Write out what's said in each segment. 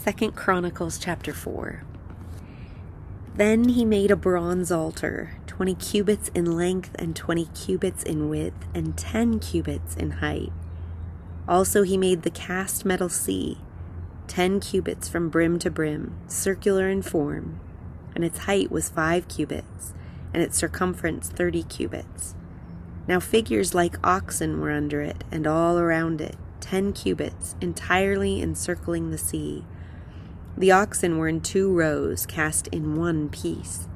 Second Chronicles chapter 4. Then he made a bronze altar, 20 cubits in length and 20 cubits in width and 10 cubits in height. Also he made the cast metal sea, 10 cubits from brim to brim, circular in form, and its height was 5 cubits, and its circumference 30 cubits. Now figures like oxen were under it, and all around it, 10 cubits, entirely encircling the sea the oxen were in two rows, cast in one piece.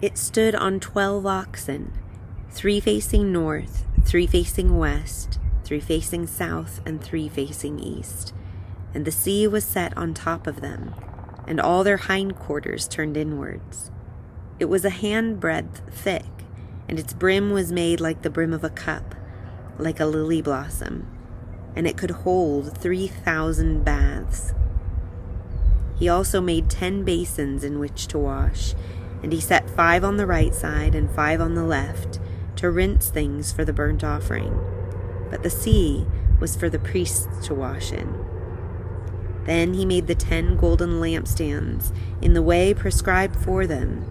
It stood on twelve oxen, three facing north, three facing west, three facing south, and three facing east. And the sea was set on top of them, and all their hindquarters turned inwards. It was a handbreadth thick, and its brim was made like the brim of a cup, like a lily blossom, and it could hold three thousand baths. He also made ten basins in which to wash, and he set five on the right side and five on the left to rinse things for the burnt offering. But the sea was for the priests to wash in. Then he made the ten golden lampstands in the way prescribed for them,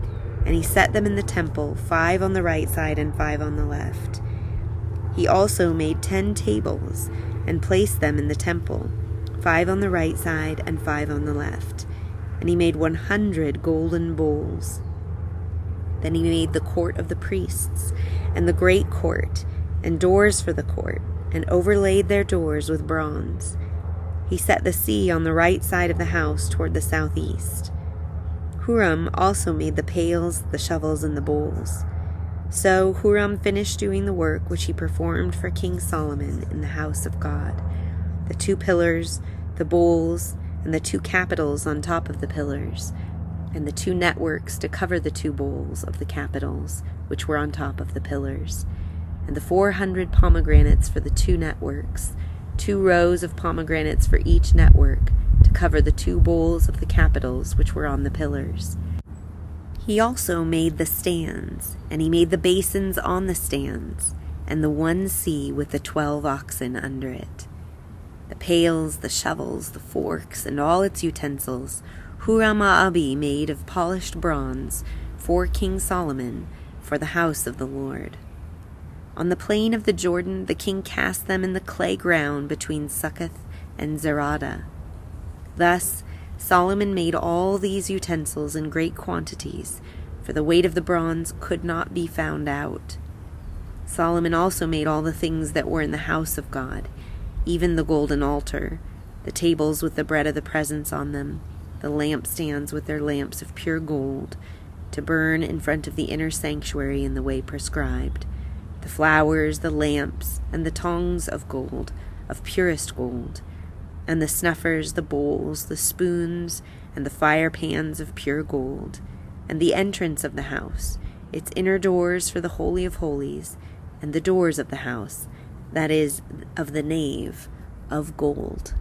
and he set them in the temple, five on the right side and five on the left. He also made ten tables and placed them in the temple five on the right side and five on the left. And he made one hundred golden bowls. Then he made the court of the priests, and the great court, and doors for the court, and overlaid their doors with bronze. He set the sea on the right side of the house toward the southeast. Huram also made the pails, the shovels, and the bowls. So Huram finished doing the work which he performed for King Solomon in the house of God the two pillars, the bowls, and the two capitals on top of the pillars, and the two networks to cover the two bowls of the capitals, which were on top of the pillars, and the four hundred pomegranates for the two networks, two rows of pomegranates for each network, to cover the two bowls of the capitals which were on the pillars. He also made the stands, and he made the basins on the stands, and the one sea with the twelve oxen under it the pails, the shovels, the forks, and all its utensils, Huram-Abi made of polished bronze for King Solomon for the house of the Lord. On the plain of the Jordan the king cast them in the clay ground between Succoth and Zeredah. Thus Solomon made all these utensils in great quantities, for the weight of the bronze could not be found out. Solomon also made all the things that were in the house of God, even the golden altar, the tables with the bread of the presence on them, the lampstands with their lamps of pure gold, to burn in front of the inner sanctuary in the way prescribed, the flowers, the lamps, and the tongs of gold, of purest gold, and the snuffers, the bowls, the spoons, and the fire pans of pure gold, and the entrance of the house, its inner doors for the Holy of Holies, and the doors of the house, that is, of the nave, of gold.